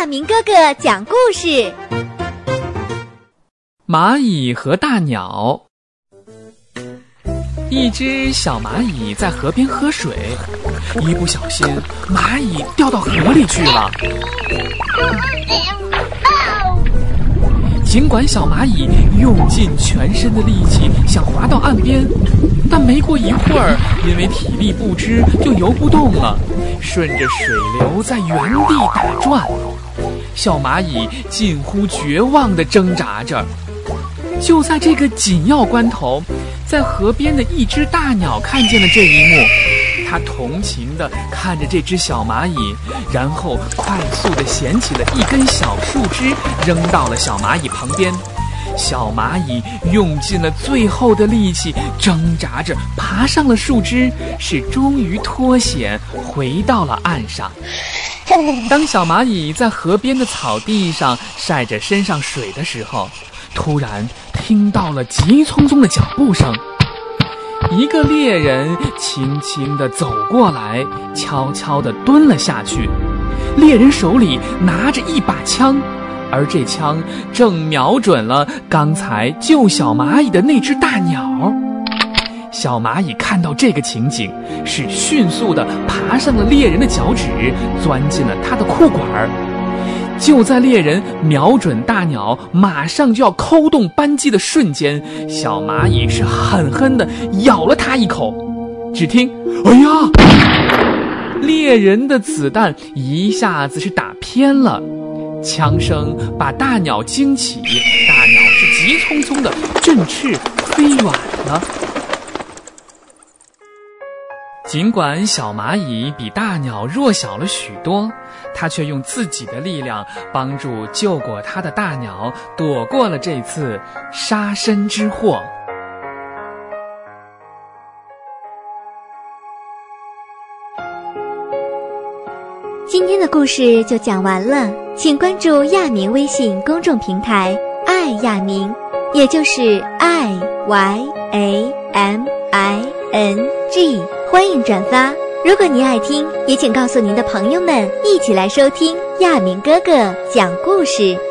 大明哥哥讲故事：蚂蚁和大鸟。一只小蚂蚁在河边喝水，一不小心，蚂蚁掉到河里去了。尽管小蚂蚁用尽全身的力气想滑到岸边，但没过一会儿，因为体力不支，就游不动了，顺着水流在原地打转。小蚂蚁近乎绝望地挣扎着。就在这个紧要关头，在河边的一只大鸟看见了这一幕，它同情地看着这只小蚂蚁，然后快速地捡起了一根小树枝，扔到了小蚂蚁旁边。小蚂蚁用尽了最后的力气，挣扎着爬上了树枝，是终于脱险回到了岸上。当小蚂蚁在河边的草地上晒着身上水的时候，突然听到了急匆匆的脚步声。一个猎人轻轻地走过来，悄悄地蹲了下去。猎人手里拿着一把枪，而这枪正瞄准了刚才救小蚂蚁的那只大鸟。小蚂蚁看到这个情景，是迅速地爬上了猎人的脚趾，钻进了他的裤管儿。就在猎人瞄准大鸟，马上就要扣动扳机的瞬间，小蚂蚁是狠狠地咬了他一口。只听“哎呀”，猎人的子弹一下子是打偏了，枪声把大鸟惊起，大鸟是急匆匆地振翅飞远了。尽管小蚂蚁比大鸟弱小了许多，它却用自己的力量帮助救过它的大鸟，躲过了这次杀身之祸。今天的故事就讲完了，请关注亚明微信公众平台“爱亚明”，也就是 i y a m i n g。欢迎转发，如果您爱听，也请告诉您的朋友们，一起来收听亚明哥哥讲故事。